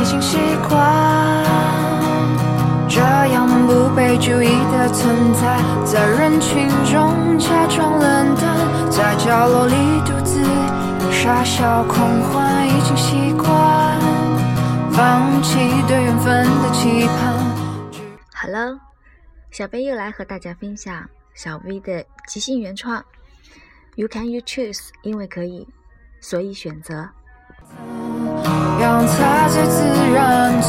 已经习惯。注意的存在，在人群中假装冷淡，在角落里独自傻笑狂欢，已经习惯放弃对缘分的期盼。Hello，小贝又来和大家分享小 V 的即兴原创。You can you choose，因为可以，所以选择。让它最自然、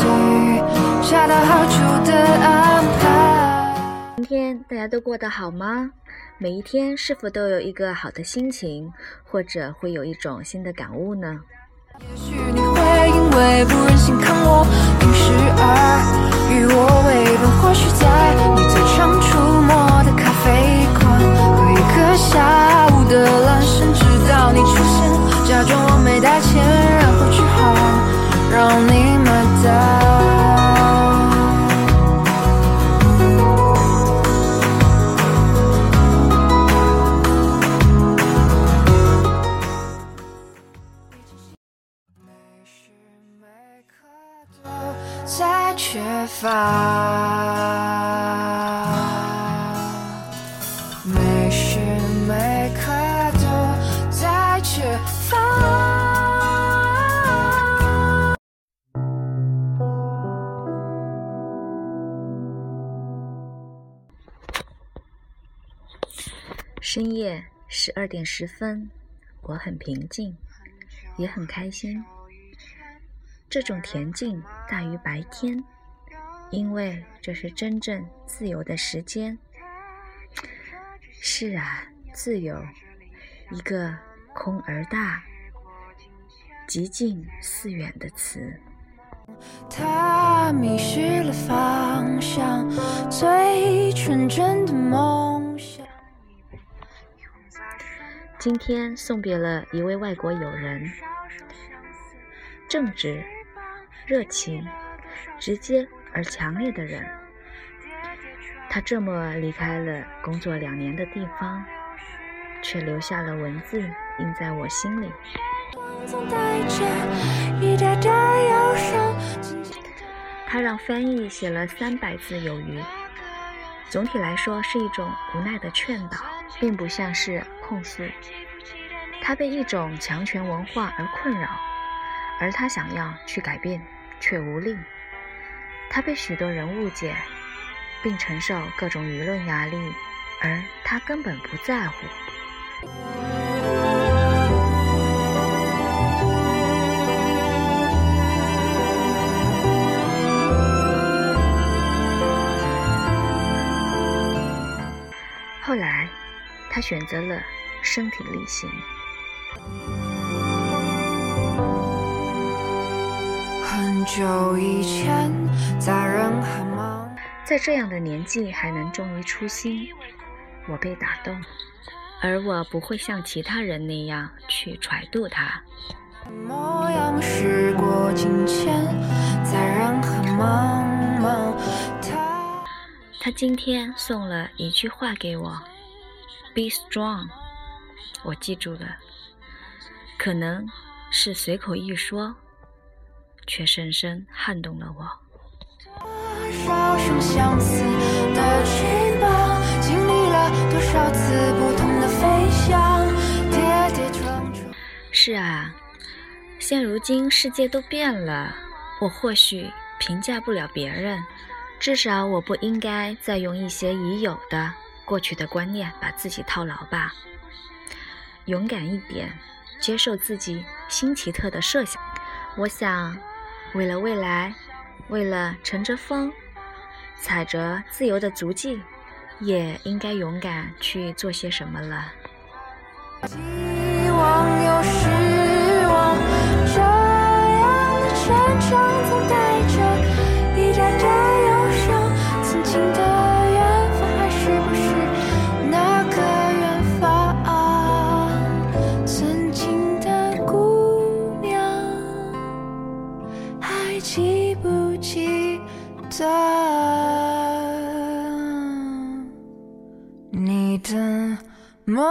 大家都过得好吗？每一天是否都有一个好的心情，或者会有一种新的感悟呢？也许你会因为不忍心看我于是而与我为伴，或许在你最常出缺乏，每时每刻都在缺乏。深夜十二点十分，我很平静，也很开心。这种恬静大于白天。因为这是真正自由的时间。是啊，自由，一个空而大、极近似远的词。他迷失了方向，最纯真的梦想。今天送别了一位外国友人，正直、热情、直接。而强烈的人，他这么离开了工作两年的地方，却留下了文字印在我心里。他让翻译写了三百字有余。总体来说是一种无奈的劝导，并不像是控诉。他被一种强权文化而困扰，而他想要去改变，却无力。他被许多人误解，并承受各种舆论压力，而他根本不在乎。后来，他选择了身体力行。很久以前，在人海茫，在这样的年纪还能忠于初心，我被打动，而我不会像其他人那样去揣度他。模样时过境迁，在人海茫茫，他他今天送了一句话给我：Be strong。我记住了，可能是随口一说。却深深撼动了我。是啊，现如今世界都变了，我或许评价不了别人，至少我不应该再用一些已有的过去的观念把自己套牢吧。勇敢一点，接受自己新奇特的设想。我想。为了未来，为了乘着风，踩着自由的足迹，也应该勇敢去做些什么了。希望有失望，这样的成长记不记得你的梦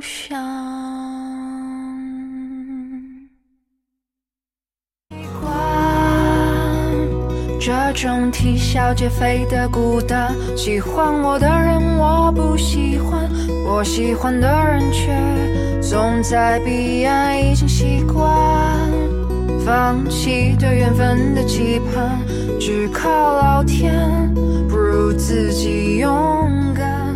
想。习惯这种啼笑皆非的孤单，喜欢我的人我不喜欢，我喜欢的人却总在彼岸，已经习惯。放弃对缘分的期盼，只靠老天，不如自己勇敢。